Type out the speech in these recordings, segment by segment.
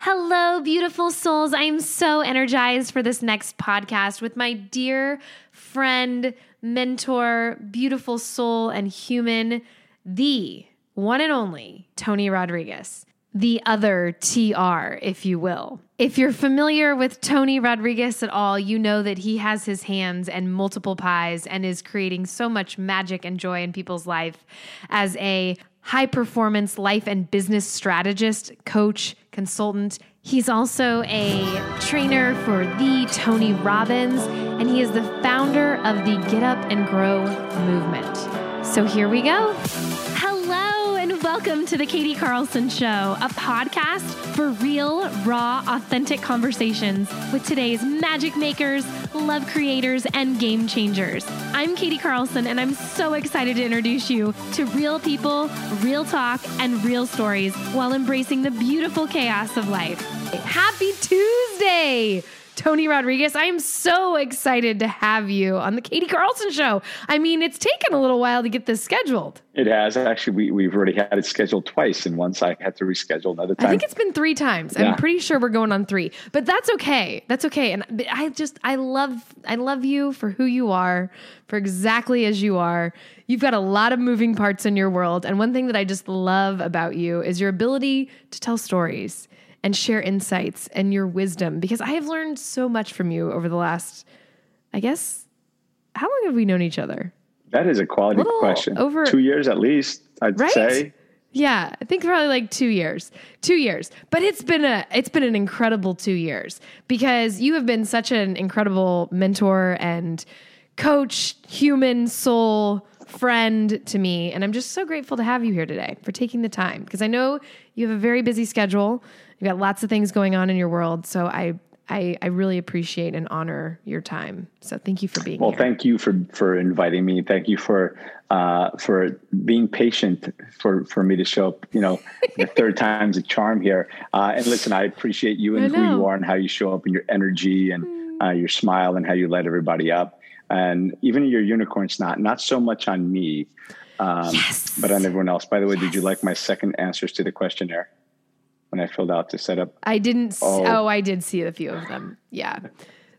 Hello, beautiful souls. I am so energized for this next podcast with my dear friend, mentor, beautiful soul, and human, the one and only Tony Rodrigues, the other TR, if you will. If you're familiar with Tony Rodrigues at all, you know that he has his hands and multiple pies and is creating so much magic and joy in people's life as a high performance life and business strategist, coach, consultant. He's also a trainer for the Tony Robbins, and he is the founder of the Get Up and Grow movement. So here we go. Welcome to the Katie Carlson Show, a podcast for real, raw, authentic conversations with today's magic makers, love creators, and game changers. I'm Katie Carlson, and I'm so excited to introduce you to real people, real talk, and real stories while embracing the beautiful chaos of life. Happy Tuesday! Tony Rodrigues, I am so excited to have you on the Katie Carlson show. I mean, it's taken a little while to get this scheduled. It has actually. We, we've already had it scheduled twice, and once I had to reschedule another time. I think it's been three times. Yeah. I'm pretty sure we're going on three, but that's okay. That's okay. And I just, I love, I love you for who you are, for exactly as you are. You've got a lot of moving parts in your world, and one thing that I just love about you is your ability to tell stories and share insights and your wisdom. Because I have learned so much from you over the last, I guess, how long have we known each other? that is a quality Little question. over- two years at least, I'd Right? say. Yeah, I think probably like two years. Two years. But it's been a it's been an incredible two years because you have been such an incredible mentor and coach, human soul, friend to me. And I'm just so grateful to have you here today for taking the time. Because I know you have a very busy schedule. You've got lots of things going on in your world. So I I, I really appreciate and honor your time. So thank you for being here. Well, here. thank you for for inviting me. Thank you for uh, for being patient for for me to show up. You know, the third time's a charm here. Uh, and listen, I appreciate you and who you are and how you show up and your energy and uh, your smile and how you light everybody up. And even your unicorn snot, not so much on me, um, Yes. but on everyone else. By the way, did you like my second answers to the questionnaire when I filled out to set up? I didn't. Oh. Oh. I did see a few of them. Yeah.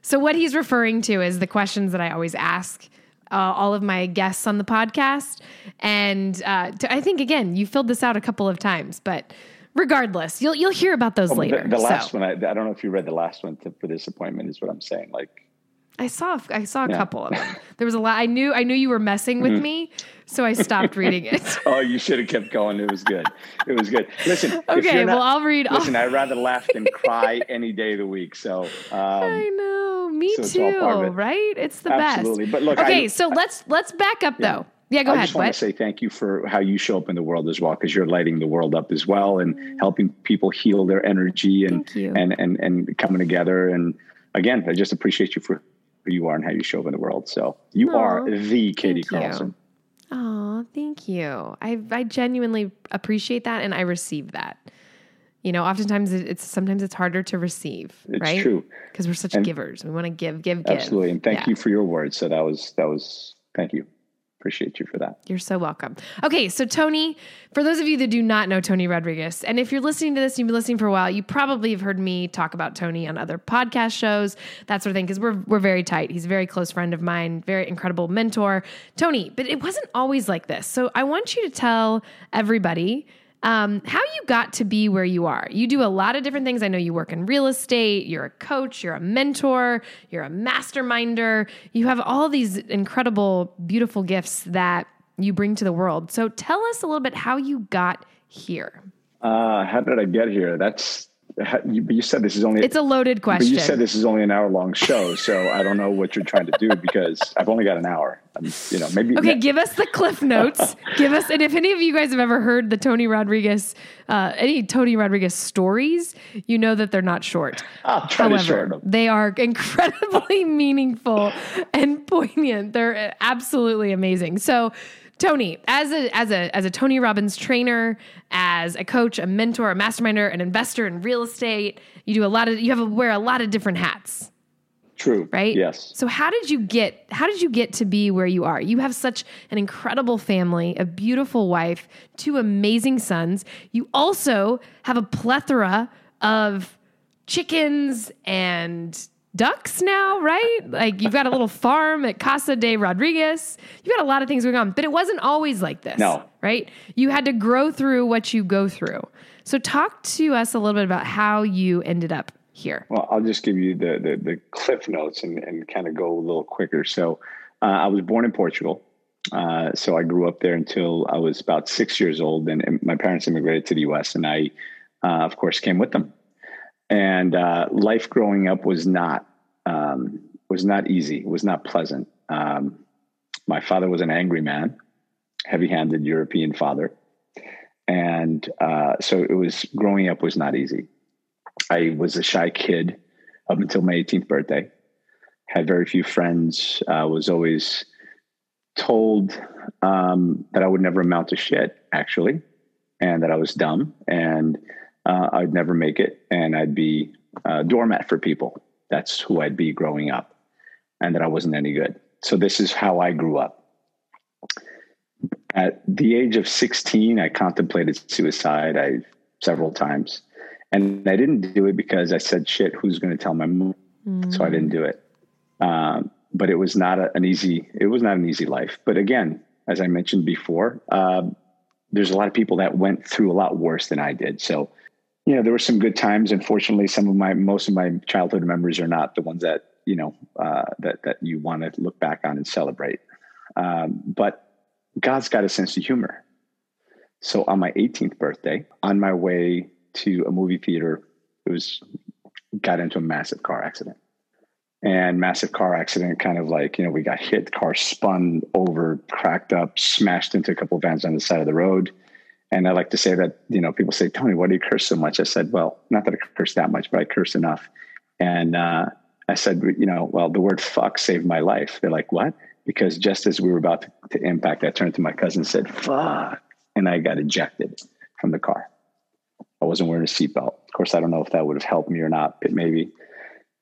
So what he's referring to is the questions that I always ask uh, all of my guests on the podcast, and uh, to, I think again you filled this out a couple of times, but regardless, you'll you'll hear about those Oh, later. The, the last so one, I, I don't know if you read the last one to, for this appointment. Is what I'm saying. Like, I saw I saw a Yeah. Mm-hmm. couple of them. There was a lot. I knew I knew you were messing with me, so I stopped reading it. oh, you should have kept going. It was good. It was good. Listen. Okay, not- well I'll read. Listen, I'd rather laugh than cry any day of the week. So, I um, know, me so too. it. Right? It's the best. Absolutely. best. But look, okay, I- so let's let's back up though. Yeah, go I ahead. I just want to say thank you for how you show up in the world as well, because you're lighting the world up as well and helping people heal their energy and and and and coming together. And again, I just appreciate you for who you are and how you show up in the world. So you are the Katie. Carlson. Oh, thank you. I I genuinely appreciate that and I receive that. You know, oftentimes it's sometimes it's harder to receive, It's right? true. Because we're such And- givers. We want to give, give, give. Absolutely. And thank Yeah. you for your words. So that was that was thank you. Appreciate you for that. You're so welcome. Okay, so Tony, for those of you that do not know Tony Rodrigues, and if you're listening to this, you've been listening for a while, you probably have heard me talk about Tony on other podcast shows, that sort of thing, because we're we're very tight. He's a very close friend of mine, very incredible mentor. Tony, but it wasn't always like this. So I want you to tell everybody um, how you got to be where you are. You do a lot of different things. I know you work in real estate, you're a coach, you're a mentor, you're a masterminder. You have all these incredible, beautiful gifts that you bring to the world. So tell us a little bit how you got here. Uh, how did I get here? That's but you said this is only It's a loaded but question. you said this is only an hour long show, so I don't know what you're trying to do because I've only got an hour. I'm, you know, maybe Okay, give us the cliff notes. give us, and if any of you guys have ever heard the Tony Rodrigues, uh, any Tony Rodrigues stories, you know that they're not short. I'll try to shorten them. they are incredibly meaningful and poignant. They're uh, absolutely amazing. So, Tony, as a as a as a Tony Robbins trainer, as a coach, a mentor, a masterminder, an investor in real estate, you do a lot of you have to wear a lot of different hats True. right? Yes. So how did you get how did you get to be where you are? You have such an incredible family, a beautiful wife, two amazing sons. You also have a plethora of chickens and ducks now, right? Like you've got a little farm at Casa de Rodrigues. You've got a lot of things going on, but it wasn't always like this. No. Right? You had to grow through what you go through. So talk to us a little bit about how you ended up here. Well, I'll just give you the the, the cliff notes and, and kind of go a little quicker. So uh, I was born in Portugal. Uh, so I grew up there until I was about six years old, and, and my parents immigrated to the U.S. and I, uh, of course, came with them. And uh, life growing up was not um, was not easy. Was not pleasant. Um, my father was an angry man, heavy-handed European father, and uh, so it was growing up was not easy. I was a shy kid up until my 18th birthday. Had very few friends. Uh, was always told um, that I would never amount to shit, actually, and that I was dumb and uh, I'd never make it, and I'd be a doormat for people. That's who I'd be growing up, and that I wasn't any good. So this is how I grew up. At the age of 16, I contemplated suicide I several times. And I didn't do it because I said, shit, who's going to tell my mom? Mm. So I didn't do it. Um, but it was not a, an easy, it was not an easy life. But again, as I mentioned before, uh, there's a lot of people that went through a lot worse than I did. So, you know, there were some good times. Unfortunately, some of my, most of my childhood memories are not the ones that, you know, uh, that, that you want to look back on and celebrate. Um, but God's got a sense of humor. So on my 18th birthday, on my way to a movie theater, it was got into a massive car accident. And massive car accident, kind of like, you know, we got hit, car spun over, cracked up, smashed into a couple of vans on the side of the road. And I like to say that, you know, people say, Tony, why do you curse so much? I said, well, not that I curse that much, but I curse enough. And uh, I said, you know, well, the word fuck saved my life. They're like, what? Because just as we were about to, to impact, I turned to my cousin and said, fuck. And I got ejected from the car. I wasn't wearing a seatbelt. Of course, I don't know if that would have helped me or not, but maybe.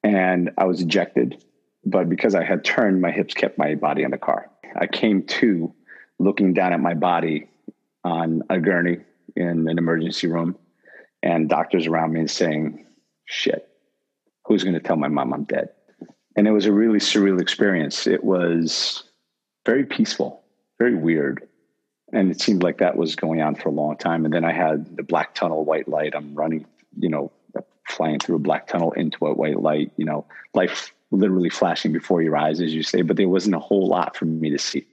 And I was ejected. But because I had turned, my hips kept my body in the car. I came to looking down at my body on a gurney in an emergency room, and doctors around me saying, shit, who's going to tell my mom I'm dead? And it was a really surreal experience. It was very peaceful, very weird and it seemed like that was going on for a long time. And then I had the black tunnel white light. I'm running, you know, flying through a black tunnel into a white light. You know, life literally flashing before your eyes, as you say. But there wasn't a whole lot for me to see,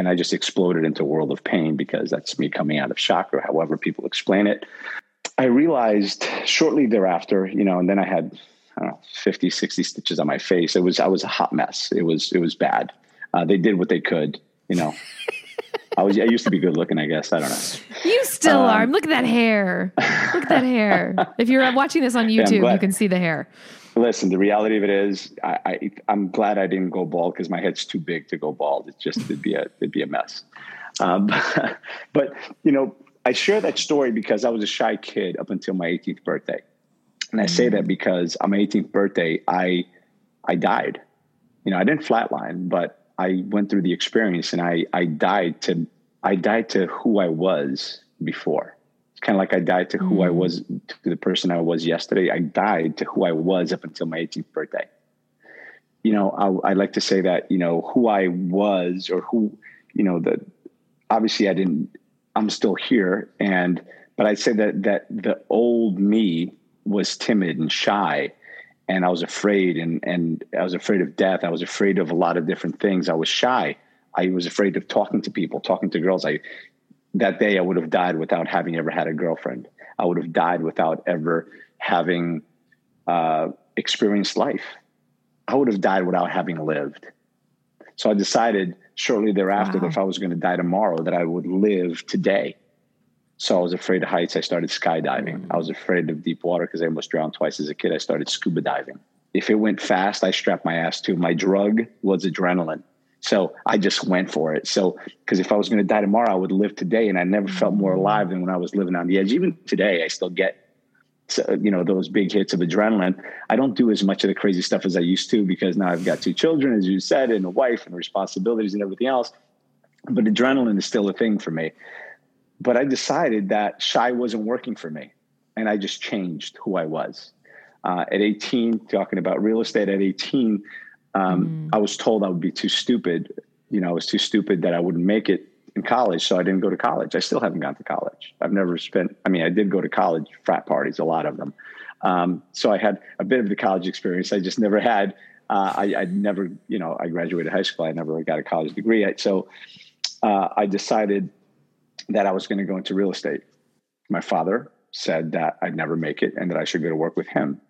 and I just exploded into a world of pain because that's me coming out of shock, or however people explain it. I realized shortly thereafter, you know, and then I had I don't know 50, 60 stitches on my face. It was I was a hot mess. It was it was bad. Uh, they did what they could, you know. I was I used to be good looking, I guess. I don't know. You still um, are. Look at that hair. Look at that hair. If you're watching this on YouTube, yeah, you can see the hair. Listen, the reality of it is, I, I am glad I didn't go bald because my head's too big to go bald. It just it'd be a it'd be a mess. Um, but you know, I share that story because I was a shy kid up until my 18th birthday, and I say that because on my 18th birthday, I I died. You know, I didn't flatline, but I went through the experience and I I died to I died to who I was before. Kind of like I died to who mm. I was to the person I was yesterday. I died to who I was up until my 18th birthday. You know, I, I like to say that you know who I was or who you know the obviously I didn't. I'm still here, and but I'd say that that the old me was timid and shy and I was afraid and and I was afraid of death. I was afraid of a lot of different things. I was shy. I was afraid of talking to people, talking to girls. I that day I would have died without having ever had a girlfriend. I would have died without ever having uh, experienced life. I would have died without having lived. So I decided shortly thereafter wow. that if I was going to die tomorrow, that I would live today. So I was afraid of heights. I started skydiving. I was afraid of deep water because I almost drowned twice as a kid. I started scuba diving. If it went fast, I strapped my ass to. My drug was adrenaline. So I just went for it. So, because if I was going to die tomorrow, I would live today. And I never felt more alive than when I was living on the edge. Even today, I still get, you know, those big hits of adrenaline. I don't do as much of the crazy stuff as I used to because now I've got two children, as you said, and a wife and responsibilities and everything else. But adrenaline is still a thing for me but I decided that shy wasn't working for me. and I just changed who I was. Uh, at 18, talking about real estate at 18, um, mm. I was told I would be too stupid. You know, I was too stupid that I wouldn't make it in college, so I didn't go to college. I still haven't gone to college. I've never spent. I mean, I did go to college frat parties, a lot of them. Um, so I had a bit of the college experience. I just never had. Uh, I, I never, you know, I graduated high school. I never got a college degree. So uh, I decided that I was going to go into real estate. My father said that I'd never make it and that I should go to work with him.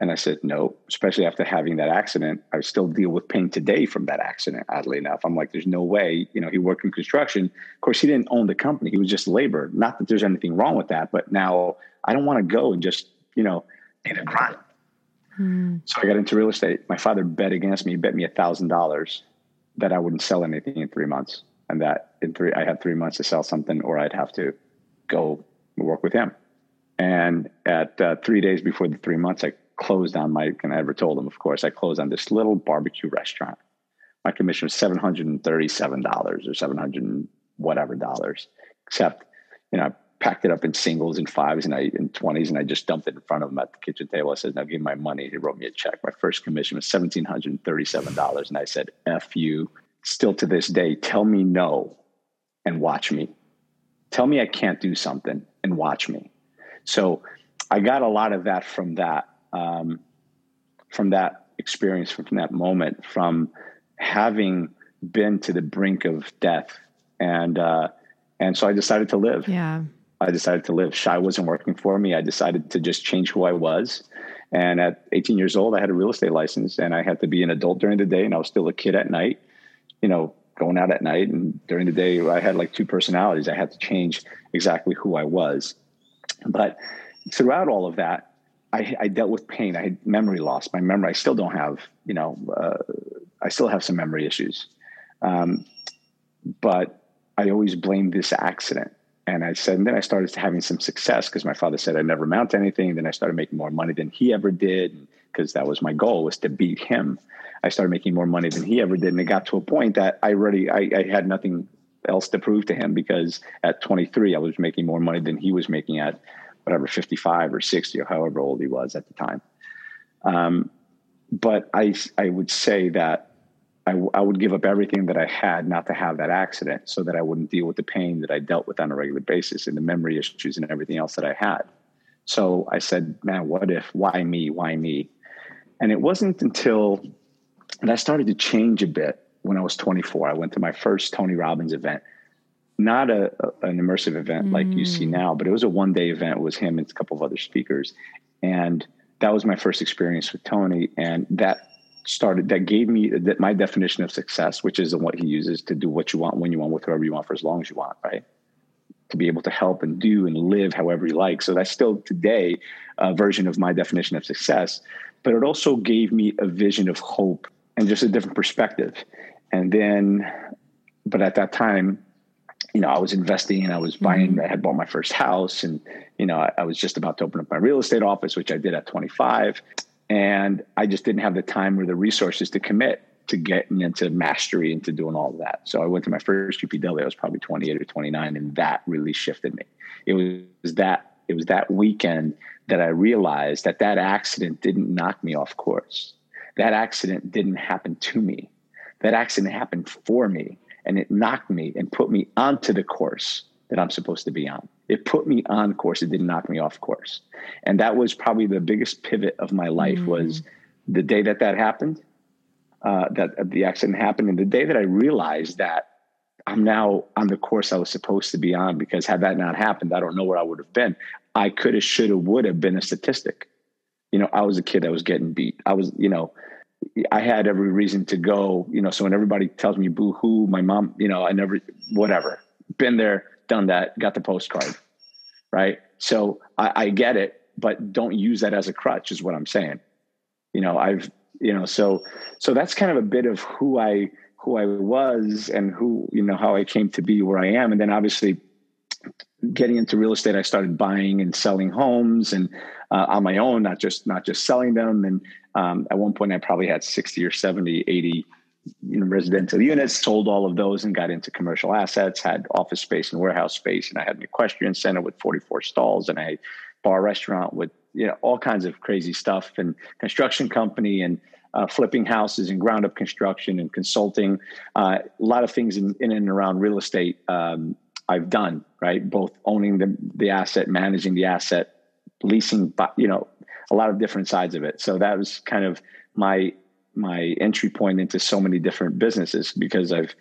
And I said, no, especially after having that accident. I still deal with pain today from that accident, oddly enough. I'm like, there's no way, you know, he worked in construction. Of course, he didn't own the company, he was just labor. Not that there's anything wrong with that, but now I don't want to go and just, you know, in a crime. Hmm. So I got into real estate. My father bet against me, he bet me a thousand dollars that I wouldn't sell anything in three months. And that in three, I had three months to sell something or I'd have to go work with him. And at uh, three days before the three months, I closed on my, and I ever told him, of course, I closed on this little barbecue restaurant. My commission was $737 or 700 whatever dollars, except, you know, I packed it up in singles and fives and I in 20s and I just dumped it in front of him at the kitchen table. I said, now give me my money. He wrote me a check. My first commission was $1,737. And I said, F you. Still to this day, tell me no and watch me. Tell me I can't do something and watch me. So I got a lot of that from that, um, from that experience, from, that moment, from having been to the brink of death, and uh, and so I decided to live. Yeah, I decided to live. Shy wasn't working for me. I decided to just change who I was. And at 18 years old, I had a real estate license, and I had to be an adult during the day, and I was still a kid at night. You know, going out at night, and during the day, I had like two personalities. I had to change exactly who I was. But throughout all of that, I, I, dealt with pain. I had memory loss. My memory, I still don't have, you know, uh, I still have some memory issues. Um, but I always blamed this accident. And I said, and then I started having some success because my father said I'd never amount to anything. Then I started making more money than he ever did because that was my goal was to beat him. I started making more money than he ever did. And it got to a point that I already, I, I had nothing else to prove to him because at 23 I was making more money than he was making at whatever 55 or 60 or however old he was at the time. Um, but I I would say that I, I would give up everything that I had not to have that accident so that I wouldn't deal with the pain that I dealt with on a regular basis and the memory issues and everything else that I had. So I said, man, what if? Why me? Why me? And it wasn't until and I started to change a bit when I was 24. I went to my first Tony Robbins event, not a, an immersive event mm. like you see mm. now, but it was a one day event. It was him and a couple of other speakers, and that was my first experience with Tony, and that started that gave me that my definition of success, which is what he uses to do what you want when you want with whoever you want for as long as you want, right? To be able to help and do and live however you like. So that's still today a version of my definition of success. But it also gave me a vision of hope and just a different perspective. And then, but at that time, you know, I was investing and I was buying, mm-hmm. I had bought my first house and, you know, I, I, was just about to open up my real estate office, which I did at 25. And I just didn't have the time or the resources to commit to getting into mastery and to doing all of that. So I went to my first UPW. I was probably 28 or 29, and that really shifted me. It was that it was that weekend that I realized that that accident didn't knock me off course that accident didn't happen to me. That accident happened for me and it knocked me and put me onto the course that I'm supposed to be on. It put me on course. It didn't knock me off course. And that was probably the biggest pivot of my life mm. was the day that that happened, uh, that the accident happened. And the day that I realized that I'm now on the course I was supposed to be on because had that not happened, I don't know where I would have been. I could have, should have, would have been a statistic you know, I was a kid that was getting beat. I was, you know, I had every reason to go, you know, so when everybody tells me boo hoo, my mom, you know, I never, whatever, been there, done that, got the postcard. Right. So I, I get it, but don't use that as a crutch is what I'm saying. You know, I've, you know, so, so that's kind of a bit of who I, who I was and who, you know, how I came to be where I am. And then obviously getting into real estate, I started buying and selling homes and uh, on my own, not just not just selling them. And um, at one point, I probably had 60 or 70, 80 you know, residential units, sold all of those and got into commercial assets, had office space and warehouse space. And I had an equestrian center with 44 stalls and I bar restaurant with you know all kinds of crazy stuff and construction company and uh, flipping houses and ground up construction and consulting. Uh, a lot of things in, in and around real estate um, I've done, right? Both owning the, the asset, managing the asset, leasing, you know, a lot of different sides of it. So that was kind of my my entry point into so many different businesses because I've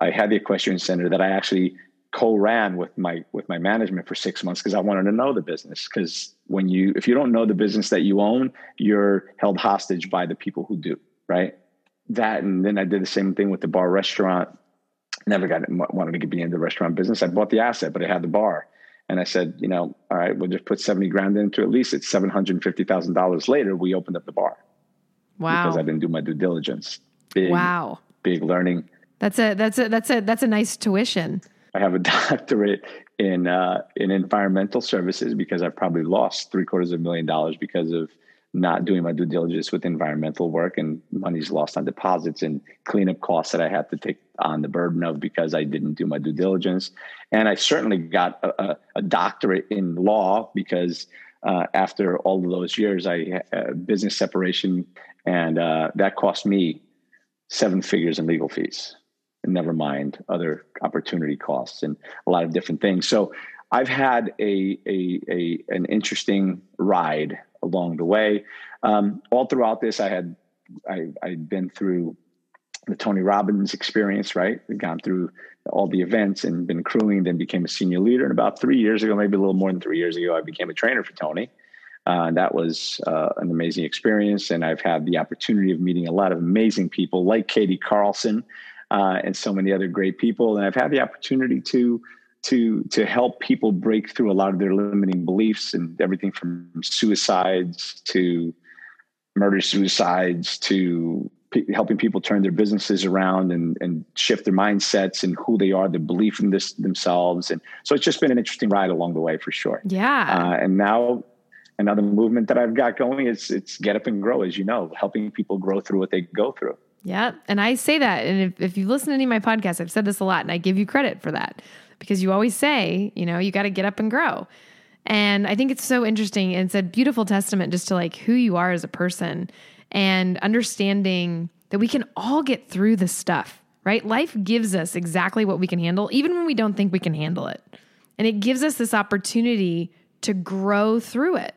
I had the equestrian center that I actually co-ran with my with my management for six months because I wanted to know the business. Because when you if you don't know the business that you own, you're held hostage by the people who do, right? That and then I did the same thing with the bar restaurant. Never got it, wanted to be in the restaurant business. I bought the asset, but I had the bar. And I said, you know, all right, we'll just put 70 grand into it. at least it's $750,000 later. We opened up the bar. Wow. Because I didn't do my due diligence. Big, wow. Big learning. That's a, that's a, that's a, that's a nice tuition. I have a doctorate in uh, in environmental services because I probably lost three quarters of a million dollars because of not doing my due diligence with environmental work and money's lost on deposits and cleanup costs that I had to take on the burden of because I didn't do my due diligence. And I certainly got a, a doctorate in law because uh, after all of those years, I uh, business separation, and uh, that cost me seven figures in legal fees And never mind other opportunity costs and a lot of different things. So I've had a, a, a an interesting ride along the way. Um, all throughout this, I had I, I'd been through the Tony Robbins experience, right? We've gone through all the events and been crewing, then became a senior leader. And about three years ago, maybe a little more than three years ago, I became a trainer for Tony. Uh, that was uh, an amazing experience. And I've had the opportunity of meeting a lot of amazing people like Katie Carlson, uh, and so many other great people. And I've had the opportunity to to to help people break through a lot of their limiting beliefs and everything from suicides to murder suicides to p- helping people turn their businesses around and, and shift their mindsets and who they are, the belief in this themselves. And so it's just been an interesting ride along the way for sure. Yeah. Uh, and now another movement that I've got going is it's get up and grow, as you know, helping people grow through what they go through. Yeah. And I say that. And if, if you listen to any of my podcasts, I've said this a lot and I give you credit for that because you always say, you know, you got to get up and grow. And I think it's so interesting. And it's a beautiful testament just to like who you are as a person and understanding that we can all get through this stuff, right? Life gives us exactly what we can handle, even when we don't think we can handle it. And it gives us this opportunity to grow through it,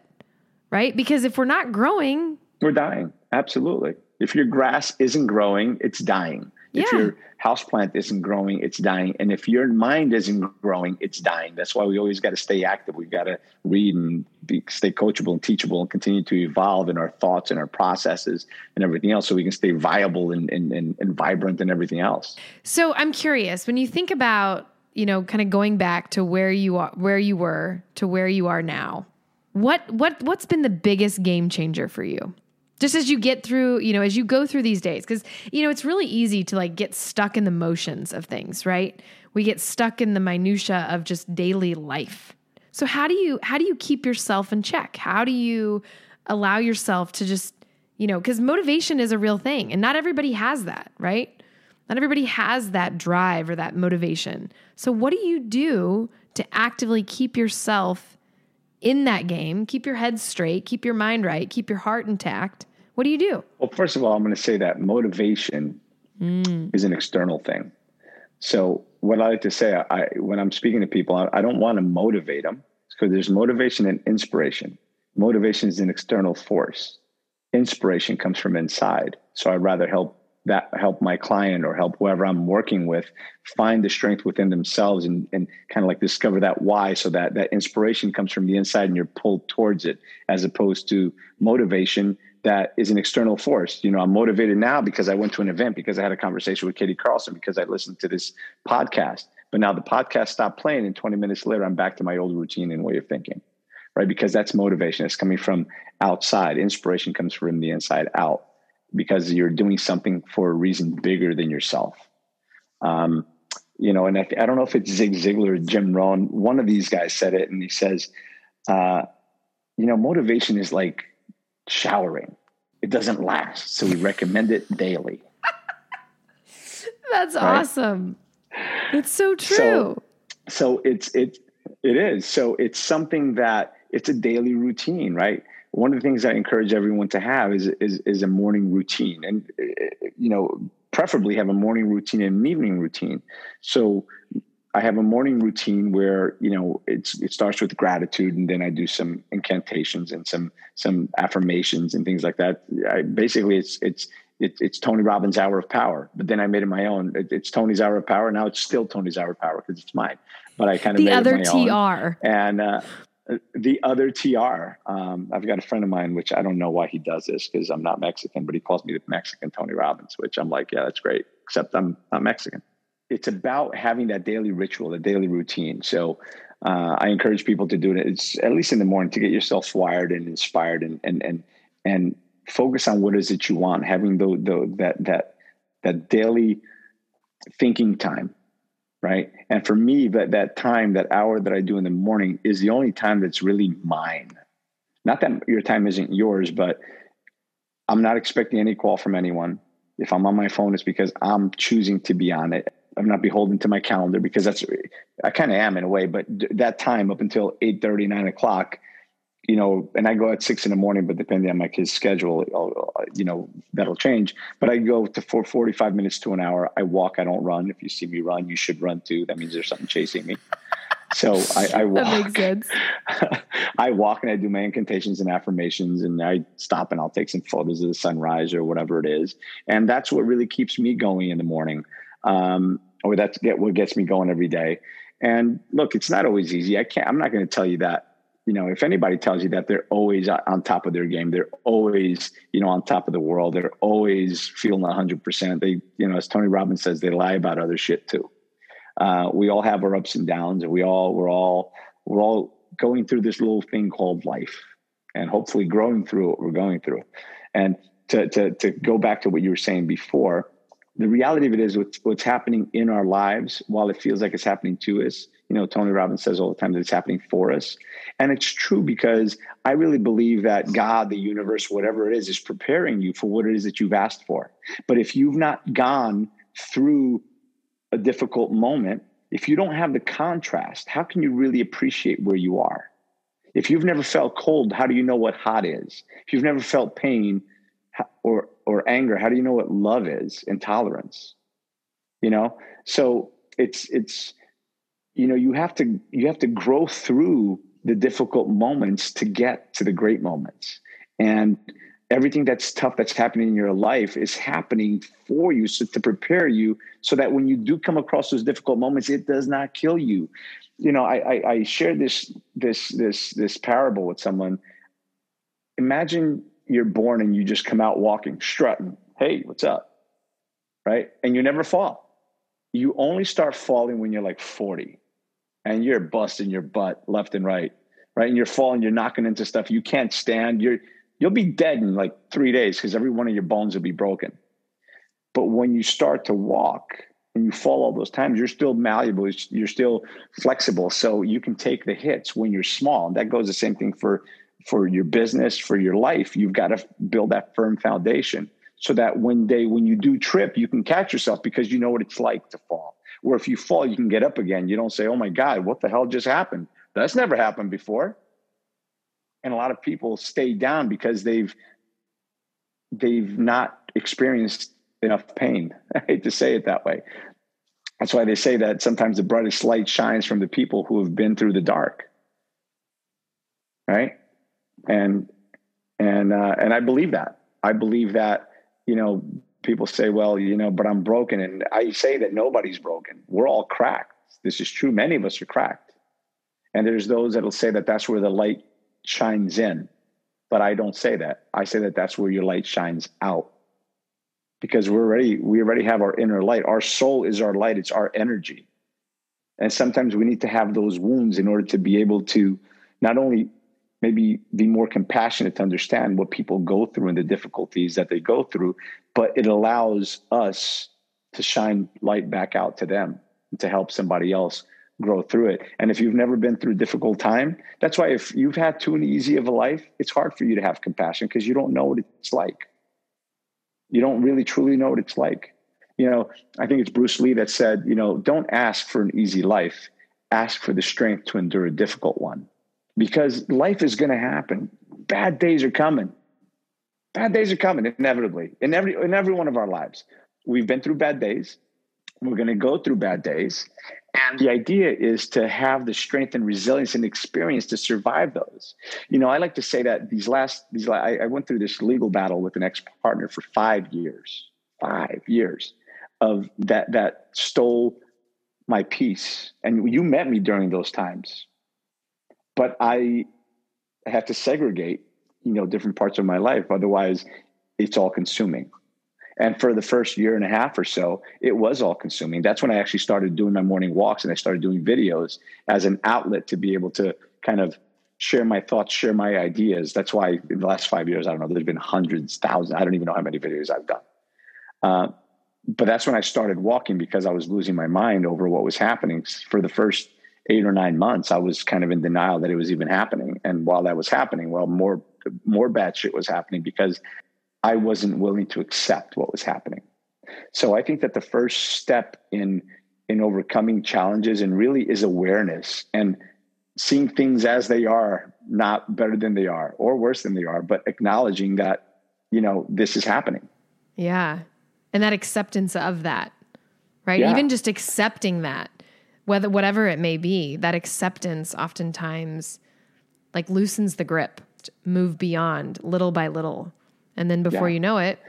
right? Because if we're not growing, we're dying. Absolutely. If your grass isn't growing, it's dying. Yeah. If your house plant isn't growing, it's dying. And if your mind isn't growing, it's dying. That's why we always got to stay active. We've got to read and be, stay coachable and teachable and continue to evolve in our thoughts and our processes and everything else so we can stay viable and, and, and, and vibrant and everything else. So I'm curious, when you think about, you know, kind of going back to where you are, where you were to where you are now, what, what, what's been the biggest game changer for you? Just as you get through you know as you go through these days because you know it's really easy to like get stuck in the motions of things right? We get stuck in the minutia of just daily life. So how do you how do you keep yourself in check? How do you allow yourself to just you know because motivation is a real thing and not everybody has that right? Not everybody has that drive or that motivation. So what do you do to actively keep yourself in that game, keep your head straight, keep your mind right, keep your heart intact, what do you do? Well, first of all, I'm going to say that motivation mm. is an external thing. So, what I like to say, I when I'm speaking to people, I, I don't want to motivate them because there's motivation and inspiration. Motivation is an external force. Inspiration comes from inside. So, I'd rather help that help my client or help whoever I'm working with find the strength within themselves and, and kind of like discover that why so that that inspiration comes from the inside and you're pulled towards it as opposed to motivation that is an external force. You know, I'm motivated now because I went to an event, because I had a conversation with Katie Carlson, because I listened to this podcast. But now the podcast stopped playing, and 20 minutes later, I'm back to my old routine and way of thinking, right? Because that's motivation. It's coming from outside. Inspiration comes from the inside out because you're doing something for a reason bigger than yourself. Um, you know, and I, I, don't know if it's Zig Ziglar or Jim Rohn. One of these guys said it, and he says, uh, you know, motivation is like showering. It doesn't last. So we recommend it daily. That's right? awesome. It's so true. So, so it's it it is. So it's something that it's a daily routine, right? One of the things I encourage everyone to have is is, is a morning routine, and you know, preferably have a morning routine and an evening routine. So I have a morning routine where you know it's it starts with gratitude, and then I do some incantations and some some affirmations and things like that. I, basically, it's it's it, it's Tony Robbins' Hour of Power, but then I made it my own. It, it's Tony's Hour of Power. Now it's still Tony's Hour of Power because it's mine. But I kind of the other TR own. and uh, the other TR. Um, I've got a friend of mine, which I don't know why he does this because I'm not Mexican, but he calls me the Mexican Tony Robbins, which I'm like, yeah, that's great. Except I'm not Mexican. It's about having that daily ritual, the daily routine. So uh, I encourage people to do it. It's at least in the morning to get yourself wired and inspired and and and and focus on what is it you want. Having the the that that that daily thinking time right? And for me that that time that hour that i do in the morning is the only time that's really mine. Not that your time isn't yours but i'm not expecting any call from anyone. If i'm on my phone it's because i'm choosing to be on it. I'm not beholden to my calendar because that's i kind of am in a way but that time up until 8 30 9 o'clock you know, and I go at six in the morning, but depending on my kid's schedule, you know, that'll change. But I go to for 45 minutes to an hour. I walk, I don't run. If you see me run, you should run too. That means there's something chasing me. So I, I walk. That makes sense. I walk and I do my incantations and affirmations, and I stop and I'll take some photos of the sunrise or whatever it is. And that's what really keeps me going in the morning, um, or that's get what gets me going every day. And look, it's not always easy. I can't. I'm not going to tell you that you know, if anybody tells you that they're always on top of their game, they're always, you know, on top of the world, they're always feeling 100%. They, you know, as Tony Robbins says, they lie about other shit too. Uh, we all have our ups and downs, and we all, we're all, we're all going through this little thing called life, and hopefully growing through what we're going through. And to to to go back to what you were saying before, the reality of it is what's, what's happening in our lives, while it feels like it's happening to us, you know, Tony Robbins says all the time that it's happening for us. And it's true because I really believe that God, the universe, whatever it is, is preparing you for what it is that you've asked for. But if you've not gone through a difficult moment, if you don't have the contrast, how can you really appreciate where you are? If you've never felt cold, how do you know what hot is? If you've never felt pain or or anger, how do you know what love is? Intolerance. You know? So it's it's you know you have to you have to grow through the difficult moments to get to the great moments. And everything that's tough that's happening in your life is happening for you so to prepare you so that when you do come across those difficult moments it does not kill you. You know i i, I shared this this this this parable with someone. Imagine you're born and you just come out walking strutting. Hey what's up? Right? And you never fall. You only start falling when you're like 40 and you're busting your butt left and right, right? And you're falling, you're knocking into stuff you can't stand. You're you'll be dead in like three days because every one of your bones will be broken. But when you start to walk and you fall all those times, you're still malleable, you're still flexible. So you can take the hits when you're small. And that goes the same thing for for your business, for your life. You've got to build that firm foundation so that one day when you do trip, you can catch yourself because you know what it's like to fall where if you fall, you can get up again. You don't say, oh my God, what the hell just happened? That's never happened before. And a lot of people stay down because they've they've not experienced enough pain. I hate to say it that way. That's why they say that sometimes the brightest light shines from the people who have been through the dark. Right? And and uh, and I believe that. I believe that, you know, people say, well, you know, but I'm broken. And I say that nobody's broken. We're all cracked. This is true. Many of us are cracked. And there's those that'll say that that's where the light shines in. But I don't say that. I say that that's where your light shines out. Because we're already, we already have our inner light. Our soul is our light, it's our energy. And sometimes we need to have those wounds in order to be able to not only maybe be more compassionate to understand what people go through and the difficulties that they go through, but it allows us to shine light back out to them to help somebody else grow through it. And if you've never been through a difficult time, that's why if you've had too easy of a life, it's hard for you to have compassion because you don't know what it's like. You don't really truly know what it's like. You know, I think it's Bruce Lee that said, you know, don't ask for an easy life, ask for the strength to endure a difficult one because life is going to happen. Bad days are coming. Bad days are coming inevitably in every in every one of our lives. We've been through bad days. We're going to go through bad days. And the idea is to have the strength and resilience and experience to survive those. You know, I like to say that these last these I, I went through this legal battle with an ex partner for five years, five years of that that stole my peace. And you met me during those times, but I have to segregate, you know, different parts of my life. Otherwise, it's all consuming. And for the first year and a half or so, it was all consuming. That's when I actually started doing my morning walks and I started doing videos as an outlet to be able to kind of share my thoughts, share my ideas. That's why in the last five years, I don't know, there's been hundreds, thousands, I don't even know how many videos I've done. Uh, but that's when I started walking because I was losing my mind over what was happening. For the first eight or nine months, I was kind of in denial that it was even happening. And while that was happening, well, more more bad shit was happening because I wasn't willing to accept what was happening. So I think that the first step in in overcoming challenges and really is awareness and seeing things as they are, not better than they are or worse than they are, but acknowledging that, you know, this is happening. Yeah. And that acceptance of that, right? Yeah. Even just accepting that, whether whatever it may be, that acceptance oftentimes like loosens the grip, move beyond little by little. And then before yeah. you know it,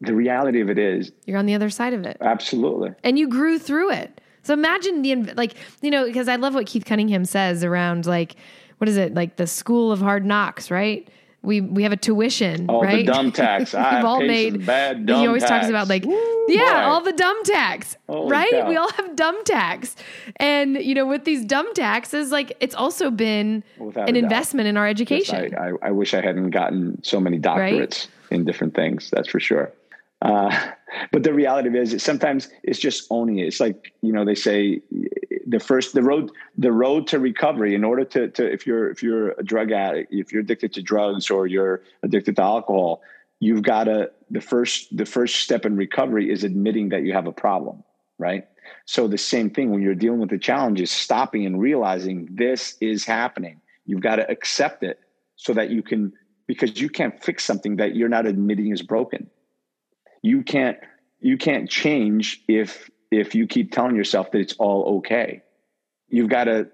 the reality of it is you're on the other side of it. Absolutely. And you grew through it. So imagine the, like, you know, because I love what Keith Cunningham says around like, what is it? Like the school of hard knocks, right? We, we have a tuition, all right? the dumb tax. We've all made bad dumb He always tax. talks about like, Woo, yeah, all the dumb tax, Holy right? Cow. We all have dumb tax, and you know, with these dumb taxes, like it's also been Without an investment in our education. Yes, I, I, I, wish I hadn't gotten so many doctorates. Right? in different things. That's for sure. Uh, but the reality is, sometimes it's just owning it. It's like you know they say the first the road the road to recovery. In order to to if you're if you're a drug addict, if you're addicted to drugs or you're addicted to alcohol, you've got to the first the first step in recovery is admitting that you have a problem, right? So the same thing when you're dealing with the challenge is stopping and realizing this is happening. You've got to accept it so that you can because you can't fix something that you're not admitting is broken. You can't you can't change if if you keep telling yourself that it's all okay. You've got to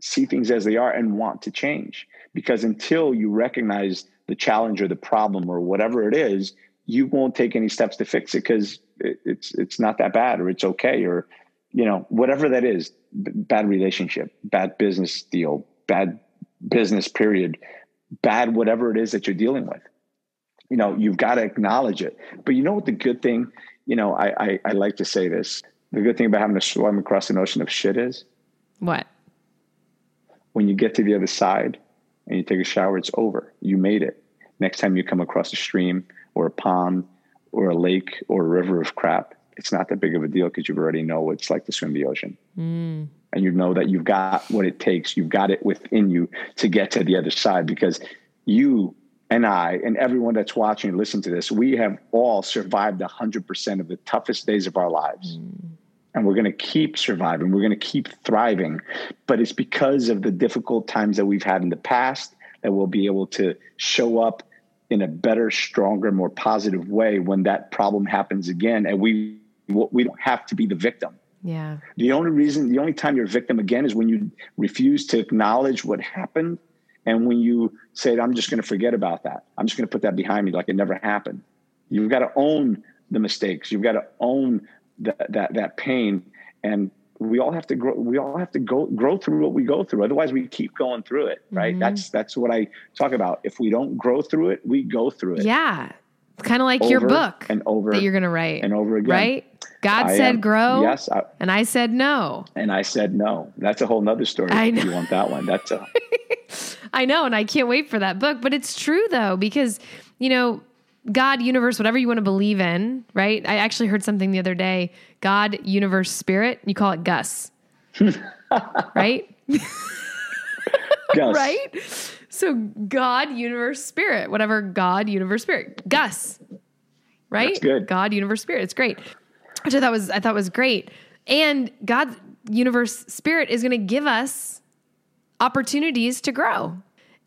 see things as they are and want to change. Because until you recognize the challenge or the problem or whatever it is, you won't take any steps to fix it because it's it's not that bad or it's okay or you know whatever that is bad relationship bad business deal bad business period bad whatever it is that you're dealing with. You know you've got to acknowledge it. But you know what the good thing you know I, I i, like to say this the good thing about having to swim across an ocean of shit is what? when you get to the other side and you take a shower it's over. You made it. Next time you come across a stream or a pond or a lake or a river of crap it's not that big of a deal because you already know what it's like to swim the ocean. Mm. And you know that you've got what it takes. You've got it within you to get to the other side because you and I and everyone that's watching and listen to this, we have all survived 100% of the toughest days of our lives. Mm. And we're going to keep surviving. We're going to keep thriving. But it's because of the difficult times that we've had in the past that we'll be able to show up in a better, stronger, more positive way when that problem happens again. And we, we don't have to be the victim. Yeah. The only reason, the only time you're a victim again is when you refuse to acknowledge what happened. And when you say, I'm just going to forget about that, I'm just going to put that behind me like it never happened. You've got to own the mistakes. You've got to own that, that, that pain. And we all have to grow, we all have to go, grow through what we go through. Otherwise we keep going through it. Right. Mm-hmm. That's, that's what I talk about. If we don't grow through it, we go through it. Yeah. Kind of like your book and over that you're going to write and over again. Right. God I said am, grow. Yes. I, and I said no. And I said no. That's a whole nother story. I know. you want that one. That's a. I know. And I can't wait for that book. But it's true though, because, you know, God, universe, whatever you want to believe in, right? I actually heard something the other day God, universe, spirit. You call it Gus. right? Gus. right? So God, universe, spirit, whatever God, universe, spirit. Gus. Right? That's good. God, universe, spirit. It's great which I thought was I thought was great. And God's universe spirit is going to give us opportunities to grow.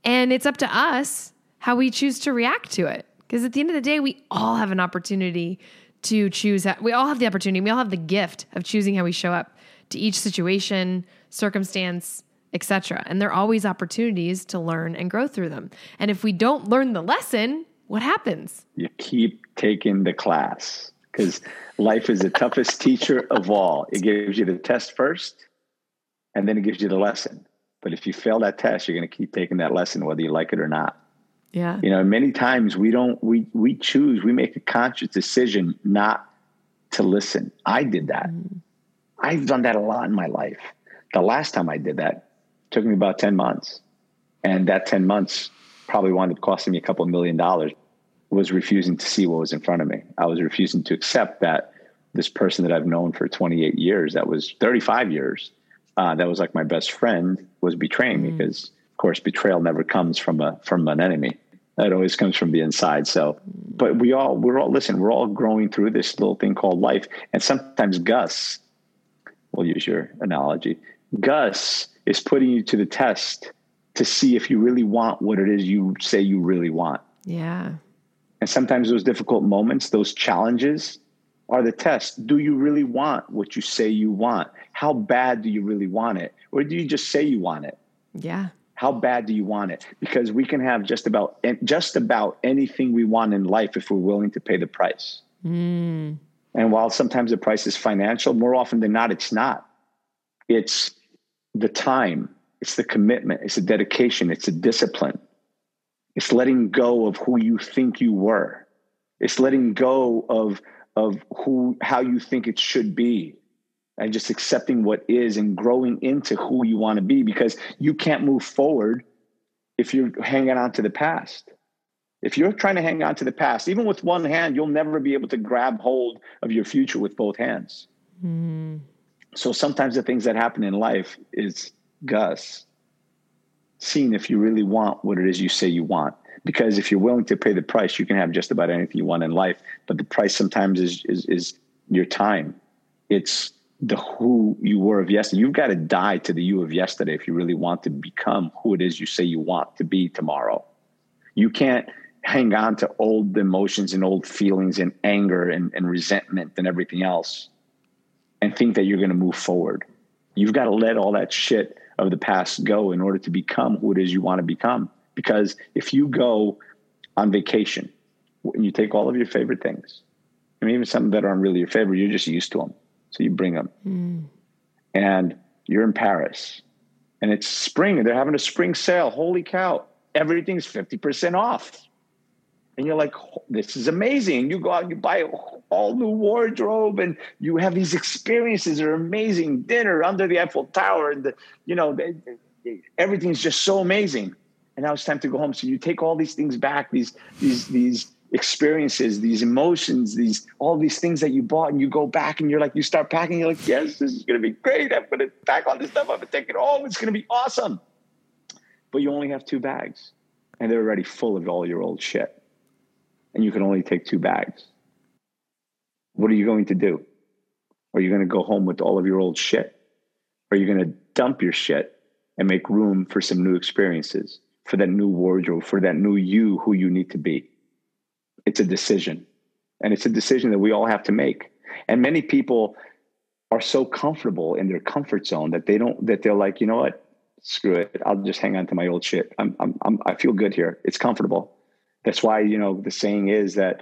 And it's up to us how we choose to react to it. Because at the end of the day, we all have an opportunity to choose. We all have the opportunity. We all have the gift of choosing how we show up to each situation, circumstance, etc. And there are always opportunities to learn and grow through them. And if we don't learn the lesson, what happens? You keep taking the class because life is the toughest teacher of all. It gives you the test first, and then it gives you the lesson. But if you fail that test, you're going to keep taking that lesson, whether you like it or not. Yeah. You know, many times we don't, we, we choose, we make a conscious decision not to listen. I did that. Mm. I've done that a lot in my life. The last time I did that took me about 10 months. And that 10 months probably wound up costing me a couple million dollars was refusing to see what was in front of me. I was refusing to accept that this person that I've known for 28 years, that was 35 years, uh, that was like my best friend, was betraying mm. me because, of course, betrayal never comes from a from an enemy. It always comes from the inside. So, but we all we're all listen. We're all growing through this little thing called life, and sometimes Gus, we'll use your analogy. Gus is putting you to the test to see if you really want what it is you say you really want. Yeah. And sometimes those difficult moments, those challenges are the test. Do you really want what you say you want? How bad do you really want it? Or do you just say you want it? Yeah. How bad do you want it? Because we can have just about just about anything we want in life if we're willing to pay the price. Mm. And while sometimes the price is financial, more often than not, it's not. It's the time, it's the commitment, it's the dedication, it's the discipline, it's letting go of who you think you were. It's letting go of of who how you think it should be and just accepting what is and growing into who you want to be because you can't move forward if you're hanging on to the past. If you're trying to hang on to the past, even with one hand, you'll never be able to grab hold of your future with both hands. Mm. So sometimes the things that happen in life is Gus seeing if you really want what it is you say you want. Because if you're willing to pay the price, you can have just about anything you want in life. But the price sometimes is is, is your time. It's the who you were of yesterday. You've got to die to the you of yesterday if you really want to become who it is you say you want to be tomorrow. You can't hang on to old emotions and old feelings and anger and, and resentment and everything else and think that you're going to move forward. You've got to let all that shit of the past go in order to become who it is you want to become. Because if you go on vacation and you take all of your favorite things, I mean, even some that aren't really your favorite, you're just used to them. So you bring them. Mm. And you're in Paris and it's spring and they're having a spring sale. Holy cow, everything's 50% off. And you're like, this is amazing. You go out and you buy all new wardrobe and you have these experiences that are amazing dinner under the Eiffel Tower and the, you know everything's just so amazing and now it's time to go home so you take all these things back these these these experiences these emotions these all these things that you bought and you go back and you're like you start packing you're like yes this is to be great i'm to pack all this stuff up and take it home it's to be awesome but you only have two bags and they're already full of all your old shit and you can only take two bags what are you going to do? Are you to go home with all of your old shit? Are you to dump your shit and make room for some new experiences, for that new wardrobe, for that new you who you need to be? It's a decision. And it's a decision that we all have to make. And many people are so comfortable in their comfort zone that they don't, that they're like, you know what? Screw it. I'll just hang on to my old shit. I'm, I'm, I'm I feel good here. It's comfortable. That's why, you know, the saying is that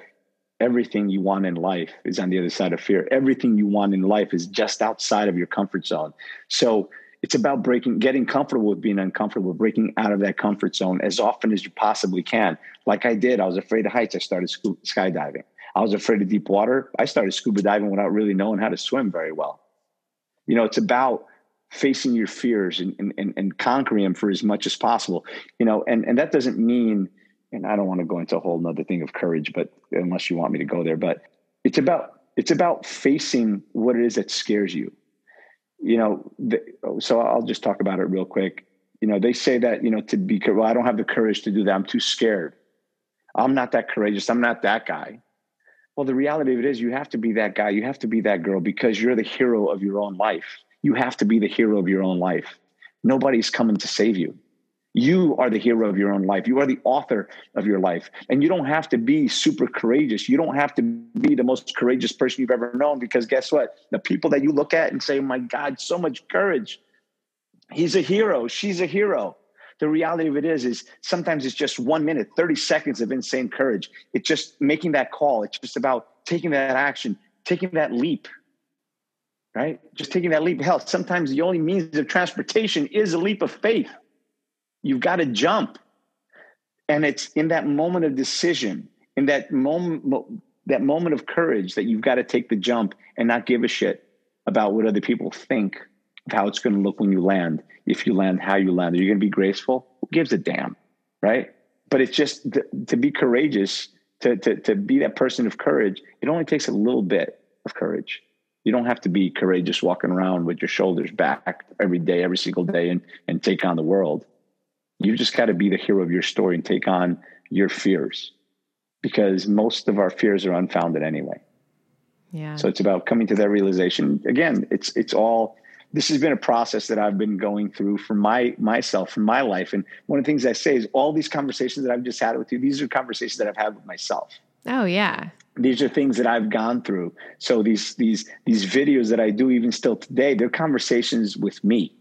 everything you want in life is on the other side of fear. Everything you want in life is just outside of your comfort zone. So it's about breaking, getting comfortable with being uncomfortable, breaking out of that comfort zone as often as you possibly can. Like I did, I was afraid of heights. I started skydiving. I was afraid of deep water. I started scuba diving without really knowing how to swim very well. You know, it's about facing your fears and, and, and conquering them for as much as possible. You know, and, and that doesn't mean and I don't want to go into a whole nother thing of courage, but unless you want me to go there, but it's about it's about facing what it is that scares you. You know, the, so I'll just talk about it real quick. You know, they say that you know to be well, I don't have the courage to do that. I'm too scared. I'm not that courageous. I'm not that guy. Well, the reality of it is, you have to be that guy. You have to be that girl because you're the hero of your own life. You have to be the hero of your own life. Nobody's coming to save you You are the hero of your own life. You are the author of your life. And you don't have to be super courageous. You don't have to be the most courageous person you've ever known because guess what? The people that you look at and say, oh my God, so much courage. He's a hero. She's a hero. The reality of it is, is sometimes it's just one minute, 30 seconds of insane courage. It's just making that call. It's just about taking that action, taking that leap, right? Just taking that leap of health. Sometimes the only means of transportation is a leap of faith. You've got to jump. And it's in that moment of decision, in that moment, that moment of courage that you've got to take the jump and not give a shit about what other people think of how it's going to look when you land. If you land, how you land. Are you going to be graceful? Who gives a damn? Right. But it's just to, to be courageous, to, to, to be that person of courage. It only takes a little bit of courage. You don't have to be courageous walking around with your shoulders back every day, every single day, and, and take on the world. You just got to be the hero of your story and take on your fears because most of our fears are unfounded anyway. Yeah. So it's about coming to that realization. Again, it's it's all this has been a process that I've been going through for my myself, for my life. And one of the things I say is all these conversations that I've just had with you, these are conversations that I've had with myself. Oh yeah. These are things that I've gone through. So these these these videos that I do even still today, they're conversations with me.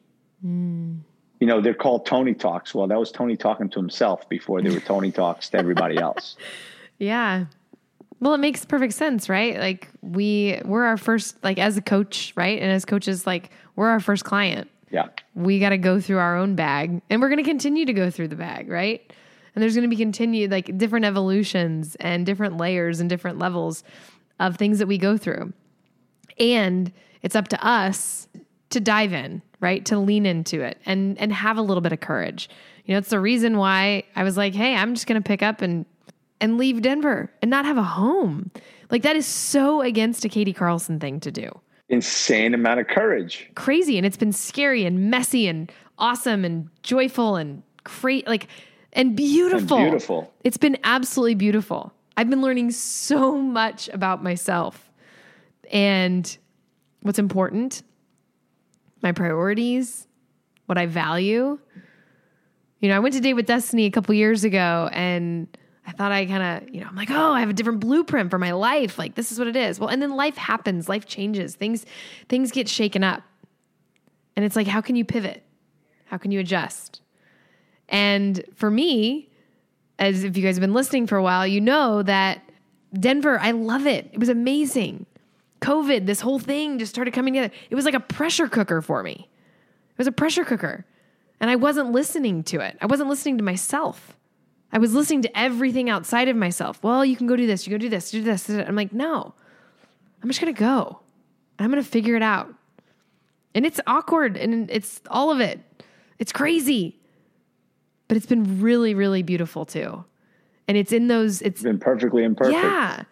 Mm you know, they're called Tony Talks. Well, that was Tony talking to himself before they were Tony Talks to everybody else. Yeah. Well, it makes perfect sense, right? Like we we're our first like as a coach, right? And as coaches like we're our first client. Yeah. We got to go through our own bag and we're going to continue to go through the bag, right? And there's going to be continued like different evolutions and different layers and different levels of things that we go through. And it's up to us to dive in, right? To lean into it and and have a little bit of courage. You know, it's the reason why I was like, "Hey, I'm just going to pick up and and leave Denver and not have a home." Like that is so against a Katie Carlson thing to do. Insane amount of courage. Crazy and it's been scary and messy and awesome and joyful and great like and beautiful. And beautiful. It's been absolutely beautiful. I've been learning so much about myself and what's important my priorities, what I value. You know, I went to date with Destiny a couple years ago and I thought I kind of, you know, I'm like, oh, I have a different blueprint for my life. Like this is what it is. Well, and then life happens, life changes, things things get shaken up. And it's like, how can you pivot? How can you adjust? And for me, as if you guys have been listening for a while, you know that Denver, I love it. It was amazing. COVID, this whole thing just started coming together. It was like a pressure cooker for me. It was a pressure cooker. And I wasn't listening to it. I wasn't listening to myself. I was listening to everything outside of myself. Well, you can go do this, you go do this, do this. I'm like, no, I'm just gonna go. I'm gonna figure it out. And it's awkward and it's all of it. It's crazy. But it's been really, really beautiful too. And it's in those, it's been perfectly imperfect. Yeah,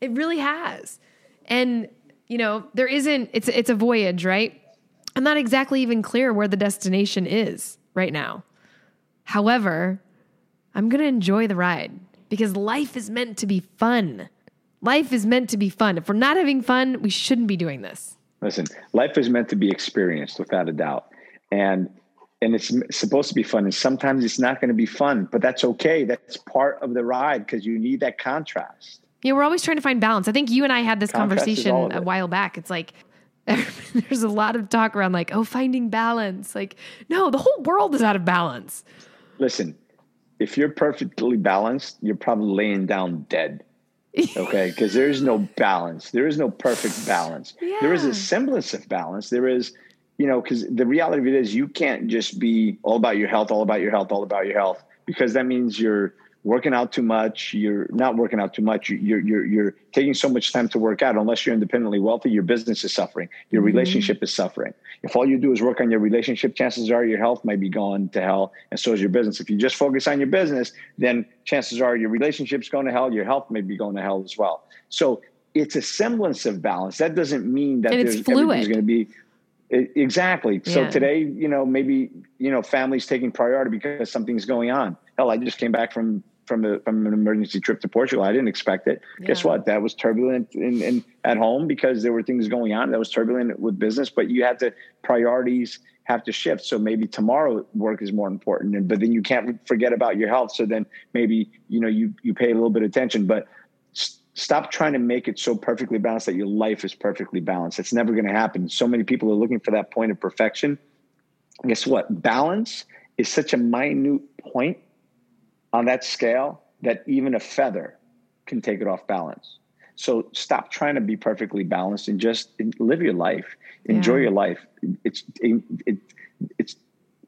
it really has. And, you know, there isn't, it's, it's a voyage, right? I'm not exactly even clear where the destination is right now. However, I'm going to enjoy the ride because life is meant to be fun. Life is meant to be fun. If we're not having fun, we shouldn't be doing this. Listen, life is meant to be experienced without a doubt. And and it's supposed to be fun and sometimes it's not going to be fun, but that's okay. That's part of the ride because you need that contrast. Yeah, we're always trying to find balance. I think you and I had this Contrast conversation a while back. It's like there's a lot of talk around like, oh, finding balance. Like, no, the whole world is out of balance. Listen, if you're perfectly balanced, you're probably laying down dead. Okay, because there is no balance. There is no perfect balance. Yeah. There is a semblance of balance. There is, you know, because the reality of it is you can't just be all about your health, all about your health, all about your health, because that means you're working out too much you're not working out too much you're you're you're taking so much time to work out unless you're independently wealthy your business is suffering your mm-hmm. relationship is suffering if all you do is work on your relationship chances are your health might be going to hell and so is your business if you just focus on your business then chances are your relationship's going to hell your health may be going to hell as well so it's a semblance of balance that doesn't mean that and there's going to be Exactly. So yeah. today, you know, maybe you know, families taking priority because something's going on. Hell, I just came back from from a, from an emergency trip to Portugal. I didn't expect it. Yeah. Guess what? That was turbulent in, in, at home because there were things going on. That was turbulent with business, but you had to priorities have to shift. So maybe tomorrow work is more important, and but then you can't forget about your health. So then maybe you know you you pay a little bit of attention, but stop trying to make it so perfectly balanced that your life is perfectly balanced. It's never going to happen. So many people are looking for that point of perfection. Guess what? Balance is such a minute point on that scale that even a feather can take it off balance. So stop trying to be perfectly balanced and just live your life. Enjoy yeah. your life. It's it, it, it's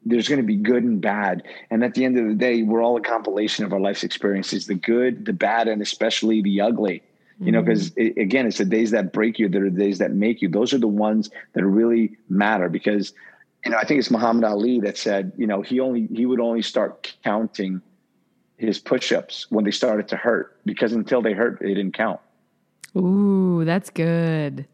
there's going to be good and bad. And at the end of the day, we're all a compilation of our life's experiences the good, the bad, and especially the ugly. You know, because mm-hmm. it, again, it's the days that break you that are the days that make you. Those are the ones that really matter because, you know, I think it's Muhammad Ali that said, you know, he only, he would only start counting his push ups when they started to hurt because until they hurt, they didn't count. Ooh, that's good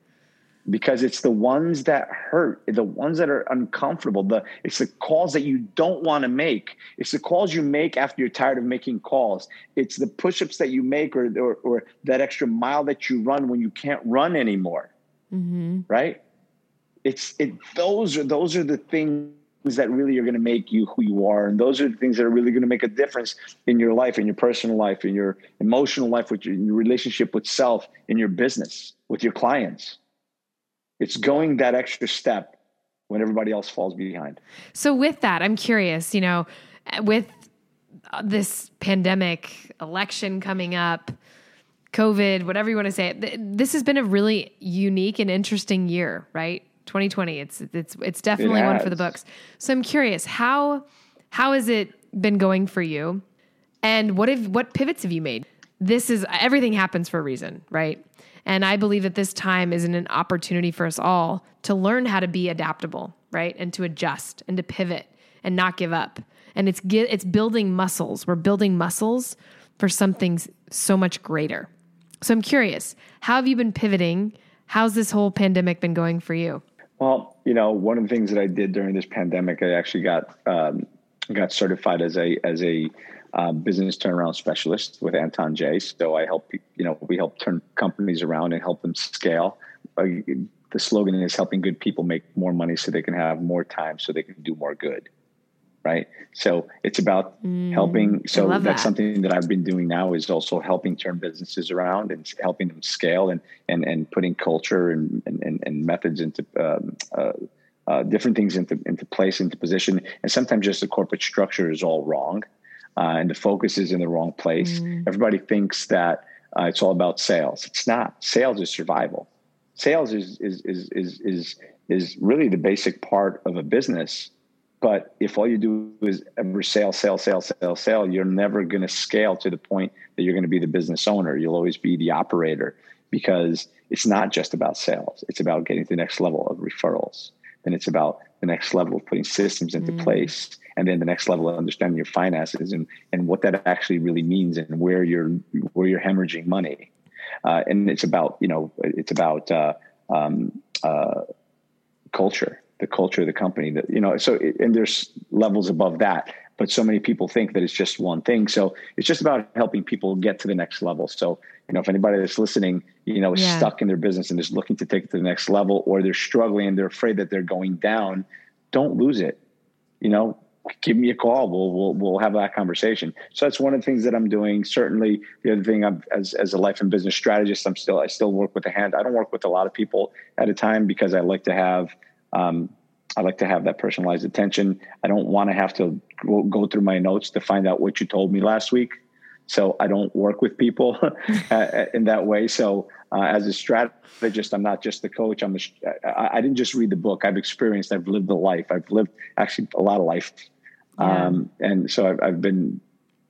because it's the ones that hurt, the ones that are uncomfortable. The it's the calls that you don't want to make. It's the calls you make after you're tired of making calls. It's the push-ups that you make, or or, or that extra mile that you run when you can't run anymore. Mm-hmm. Right? It's it. Those are those are the things that really are going to make you who you are, and those are the things that are really going to make a difference in your life, in your personal life, in your emotional life, with your, your relationship with self, in your business, with your clients it's going that extra step when everybody else falls behind. So, with that, I'm curious, you know, with uh, this pandemic, election coming up, COVID, whatever you want to say, this has been a really unique and interesting year, right? 2020. It's it's it's definitely it one for the books. So I'm curious, how how has it been going for you? And what have what pivots have you made? This is everything happens for a reason, right? And I believe that this time is an opportunity for us all to learn how to be adaptable, right? And to adjust and to pivot and not give up. And it's it's building muscles. We're building muscles for something so much greater. So I'm curious, how have you been pivoting? How's this whole pandemic been going for you? Well, you know, one of the things that I did during this pandemic, I actually got um, got certified as a as a uh, business turnaround specialist with Anton J. So I help, you know, we help turn companies around and help them scale. Uh, the slogan is helping good people make more money so they can have more time so they can do more good. Right. So it's about mm, helping. So that's that. something that I've been doing now is also helping turn businesses around and helping them scale and, and, and putting culture and, and, and methods into, um, uh, uh, different things into, into place, into position. And sometimes just the corporate structure is all wrong uh, and the focus is in the wrong place. Mm. Everybody thinks that uh, it's all about sales. It's not. Sales is survival. Sales is is is is is is really the basic part of a business. But if all you do is ever sell, sell, sell, sell, sell, you're never going to scale to the point that you're going to be the business owner. You'll always be the operator because it's not just about sales. It's about getting to the next level of referrals. Then it's about the next level of putting systems into mm. place and then the next level of understanding your finances and and what that actually really means and where you're where you're hemorrhaging money uh, and it's about you know it's about uh, um, uh, culture the culture of the company that you know so it, and there's levels above that but so many people think that it's just one thing so it's just about helping people get to the next level so you know if anybody that's listening you know is yeah. stuck in their business and is looking to take it to the next level or they're struggling and they're afraid that they're going down don't lose it you know give me a call. We'll we'll we'll have that conversation. So that's one of the things that I'm doing. Certainly, the other thing I'm as as a life and business strategist, I'm still I still work with a hand. I don't work with a lot of people at a time because I like to have um, I like to have that personalized attention. I don't want to have to go, go through my notes to find out what you told me last week. So I don't work with people in that way. So uh, as a strategist, I'm not just the coach. I'm a, I, I didn't just read the book. I've experienced. I've lived a life. I've lived actually a lot of life yeah. Um, and so I've, I've, been,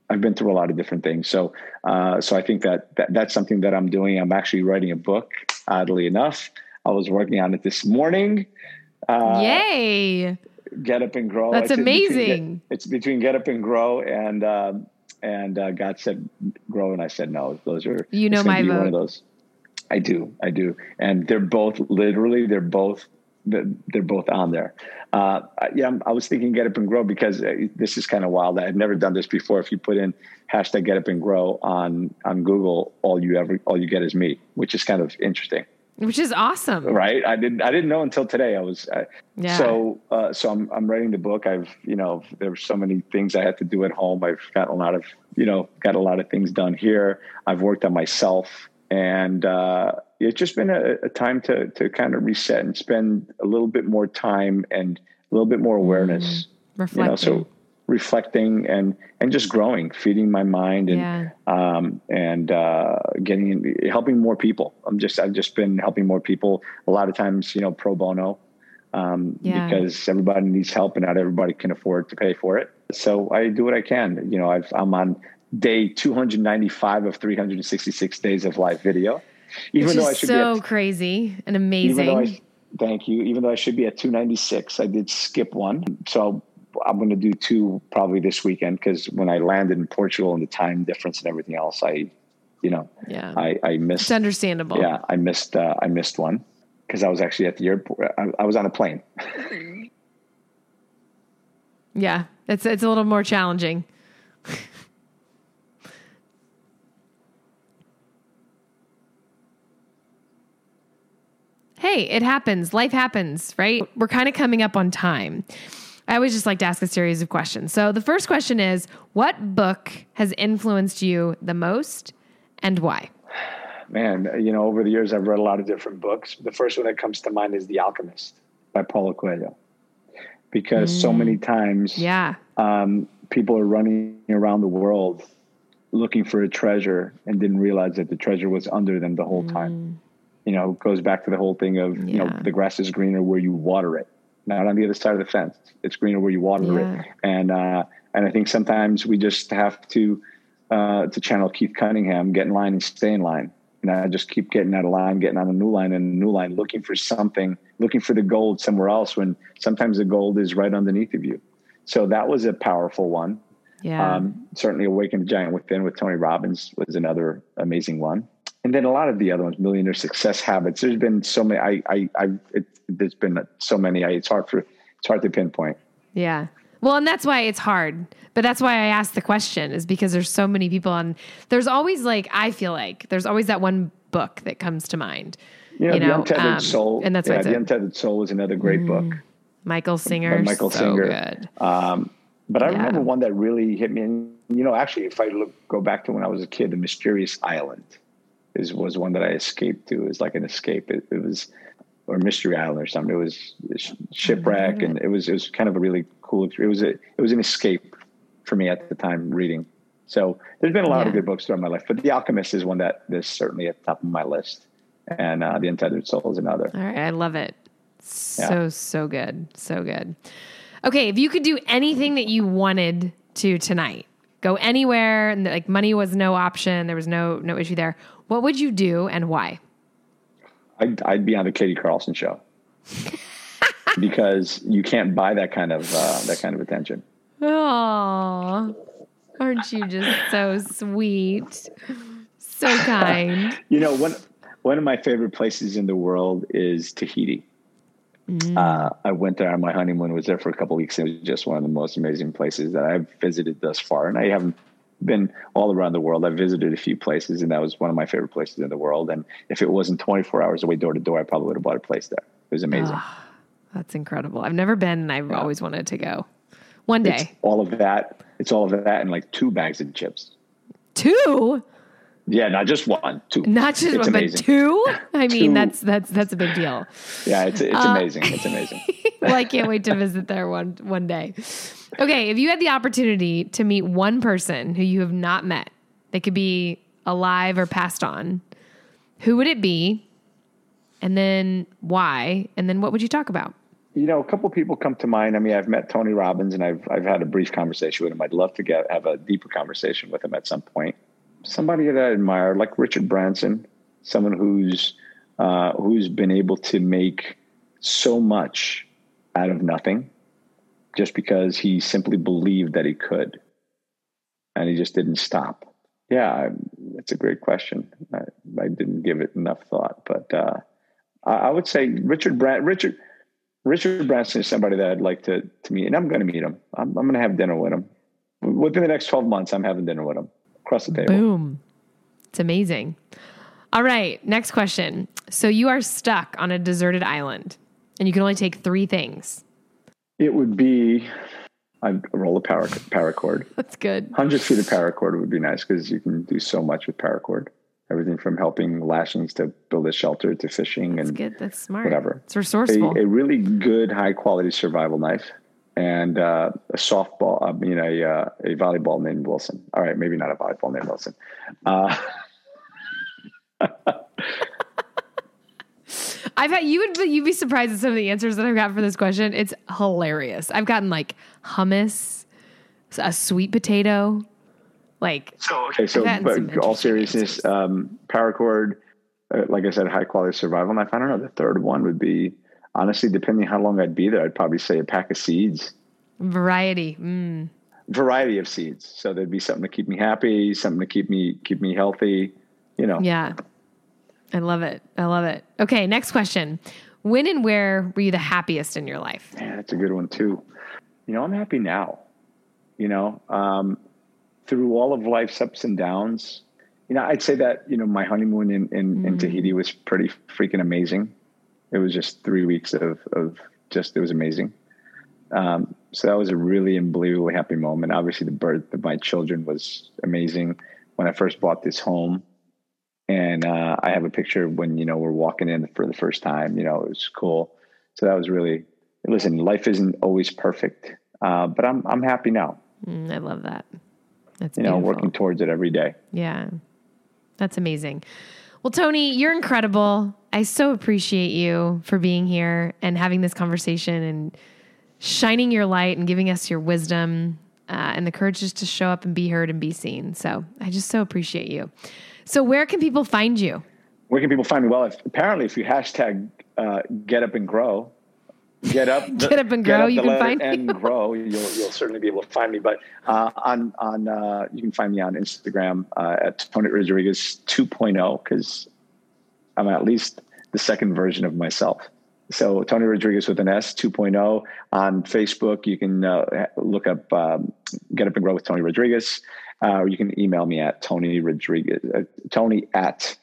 I've been through a lot of different things. So, uh, so I think that, that that's something that I'm doing. I'm actually writing a book, oddly enough. I was working on it this morning. Uh, Yay. Get up and grow. That's it's amazing. Between, it's between get up and grow and, uh, and uh, God said grow, and I said no. Those are you know my vote. One of those. I do, I do, and they're both literally they're both they're both on there. Uh, yeah, I was thinking get up and grow because uh, this is kind of wild. I've never done this before. If you put in hashtag get up and grow on on Google, all you ever all you get is me, which is kind of interesting. Which is awesome. Right. I didn't, I didn't know until today. I was, I, Yeah. so, uh, so I'm, I'm writing the book. I've, you know, there were so many things I had to do at home. I've got a lot of, you know, got a lot of things done here. I've worked on myself and, uh, it's just been a, a time to, to kind of reset and spend a little bit more time and a little bit more awareness, Reflecting. you know, so reflecting and, and just growing, feeding my mind and, yeah. um, and uh, getting helping more people. I'm just I've just been helping more people. A lot of times, you know, pro bono, um, Yeah. because everybody needs help and not everybody can afford to pay for it. So I do what I can. You know, I've, I'm on day 295 of 366 days of live video. Even Which though I should so be at, crazy and amazing. I, thank you. Even though I should be at 296, I did skip one. So I'm going to do two probably this weekend because when I landed in Portugal and the time difference and everything else, I, you know, yeah. I, I missed. it's understandable. Yeah, I missed. Uh, I missed one because I was actually at the airport. I, I was on a plane. Yeah. It's it's a little more challenging. hey, it happens. Life happens, right? We're kind of coming up on time. I always just like to ask a series of questions. So the first question is what book has influenced you the most and why? Man, you know, over the years, I've read a lot of different books. The first one that comes to mind is The Alchemist by Paulo Coelho, because so many times, Yeah. um, people are running around the world looking for a treasure and didn't realize that the treasure was under them the whole time. You know, it goes back to the whole thing of, you know, the grass is greener where you water it, not on the other side of the fence. It's greener where you water Yeah. it. And, uh, and I think sometimes we just have to, uh, to channel Keith Cunningham, get in line and stay in line. And I just keep getting out of line, getting on a new line and a new line, looking for something, looking for the gold somewhere else when sometimes the gold is right underneath of you. So that was a powerful one. Yeah. Um, certainly, Awaken the Giant Within with Tony Robbins was another amazing one. And then a lot of the other ones, Millionaire Success Habits. There's been so many. I, I, I it, there's been so many. I, it's hard for it's hard to pinpoint. Yeah. Well, and that's why it's hard. But that's why I asked the question is because there's so many people on there's always like I feel like there's always that one book that comes to mind. You know, You The Untethered um, Soul. and that's yeah, The a- Untethered Soul is another great book. Michael Singer. Michael so Singer. good. Um, but I Yeah. remember one that really hit me. And you know, actually, if I look go back to when I was a kid, the Mysterious Island is was one that I escaped to. It was like an escape. It, it was or Mystery Island or something. It was shipwreck, and it was it was kind of a really cool. It was a it was an escape for me at the time reading. So there's been a lot of good books throughout my life, but The Alchemist is one that is certainly at the top of my list, and uh, The Untethered Soul is another. All right, I love it. So Yeah. so good. So good. Okay, if you could do anything that you wanted to tonight, go anywhere and like money was no option, there was no no issue there. What would you do and why? I'd, I'd be on the Katie Carlson show because you can't buy that kind of uh, that kind of attention. Oh, aren't you just so sweet? So kind. You know, one one of my favorite places in the world is Tahiti. Uh, I went there on my honeymoon. Was there for a couple weeks. It was just one of the most amazing places that I've visited thus far, and I haven't been all around the world. I've visited a few places, and that was one of my favorite places in the world. And if it wasn't 24 hours away door to door, I probably would have bought a place there. It was amazing. That's incredible. I've never been and I've always wanted to go. One It's day. all of that. It's all of that, and like two bags of chips. Two? Yeah, not just one, two. Not just It's one, but amazing. two? I mean, Two. that's that's that's a big deal. Yeah, it's it's Uh, amazing. It's amazing. well, I can't wait to visit there one one day. Okay, if you had the opportunity to meet one person who you have not met, they could be alive or passed on, who would it be? And then why? And then what would you talk about? You know, a couple people come to mind. I mean, I've met Tony Robbins, and I've I've had a brief conversation with him. I'd love to get have a deeper conversation with him at some point. Somebody that I admire, like Richard Branson, someone who's uh, who's been able to make so much out of nothing, just because he simply believed that he could, and he just didn't stop. Yeah, it's a great question. I, I didn't give it enough thought, but uh, I, I would say Richard Brand Richard. Richard Branson is somebody that I'd like to to meet, and I'm going to meet him. I'm, I'm going to have dinner with him within the next 12 months. I'm having dinner with him across the table. Boom. It's amazing. All right, next question. So you are stuck on a deserted island and you can only take three things. It would be I'd roll a power paracord. That's good. 100 feet of paracord would be nice because you can do so much with paracord. Everything from helping lashings to build a shelter to fishing That's and good. That's smart. whatever. It's resourceful. a, a really good, high quality survival knife and uh, a softball. I mean, a uh, a volleyball named Wilson. All right, maybe not a volleyball named Wilson. Uh, I've had you would you'd be surprised at some of the answers that I've got for this question. It's hilarious. I've gotten like hummus, a sweet potato, like so okay, so I've had some but all seriousness, um, paracord. Uh, like I said, high quality survival knife. I don't know. The third one would be honestly, depending how long I'd be there, I'd probably say a pack of seeds. variety. Mm. variety of seeds. So there'd be something to keep me happy, something to keep me keep me healthy. You know, Yeah. I love it. I love it. Okay, next question. When and where were you the happiest in your life? yeah, that's a good one too. You know, I'm happy now. You know, um, through all of life's ups and downs. You know, I'd say that you know my honeymoon in in, in Tahiti was pretty freaking amazing. It was just three weeks of of just it was amazing. Um, so that was a really unbelievably happy moment. Obviously, the birth of my children was amazing. When I first bought this home, and uh, I have a picture when you know we're walking in for the first time. You know, it was cool. So that was really listen. Life isn't always perfect, uh, but I'm I'm happy now. Mm, I love that. That's You know, beautiful. working towards it every day. Yeah. That's amazing. Well, Tony, you're incredible. I so appreciate you for being here and having this conversation and shining your light and giving us your wisdom uh, and the courage just to show up and be heard and be seen. So I just so appreciate you. So, where can people find you? Where can people find me? Well, if, apparently, if you hashtag uh, Get Up and Grow, Get Up, Get Up and Grow, the you can find me. and grow. You'll you'll certainly be able to find me. But uh, on on uh, you can find me on Instagram uh, at Tony Rodrigues 2.0 because I'm at least the second version of myself. So Tony Rodrigues with an S 2.0 on Facebook. You can uh, look up um, Get Up and Grow with Tony Rodrigues, uh, or you can email me at Tony Rodrigues uh, Tony at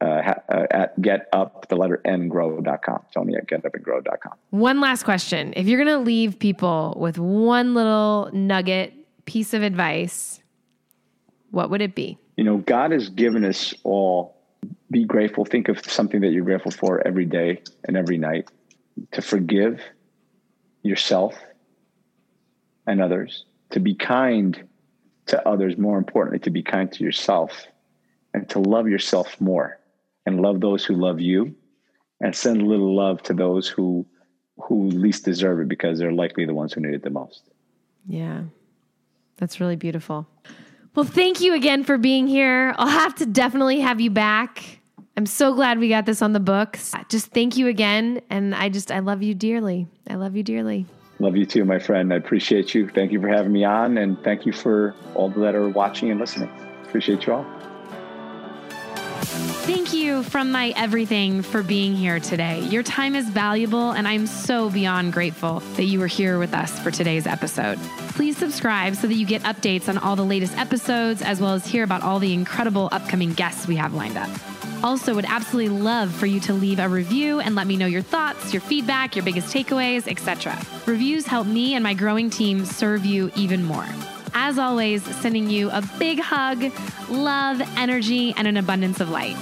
uh, uh, at get up the letter n grow.com. Tony at getupandgrow.com. One last question. If you're going to leave people with one little nugget piece of advice, what would it be? You know, God has given us all. Be grateful. Think of something that you're grateful for every day and every night. To forgive yourself and others. To be kind to others. More importantly, to be kind to yourself and to love yourself more and love those who love you and send a little love to those who who least deserve it because they're likely the ones who need it the most. Yeah, that's really beautiful. Well, thank you again for being here. I'll have to definitely have you back. I'm so glad we got this on the books. Just thank you again. And I just, I love you dearly. I love you dearly. Love you too, my friend. I appreciate you. Thank you for having me on, and thank you for all that are watching and listening. Appreciate you all. Thank you from my everything for being here today. Your time is valuable, and I'm so beyond grateful that you were here with us for today's episode. Please subscribe so that you get updates on all the latest episodes, as well as hear about all the incredible upcoming guests we have lined up. Also, would absolutely love for you to leave a review and let me know your thoughts, your feedback, your biggest takeaways, etc. Reviews help me and my growing team serve you even more. As always, sending you a big hug, love, energy, and an abundance of light.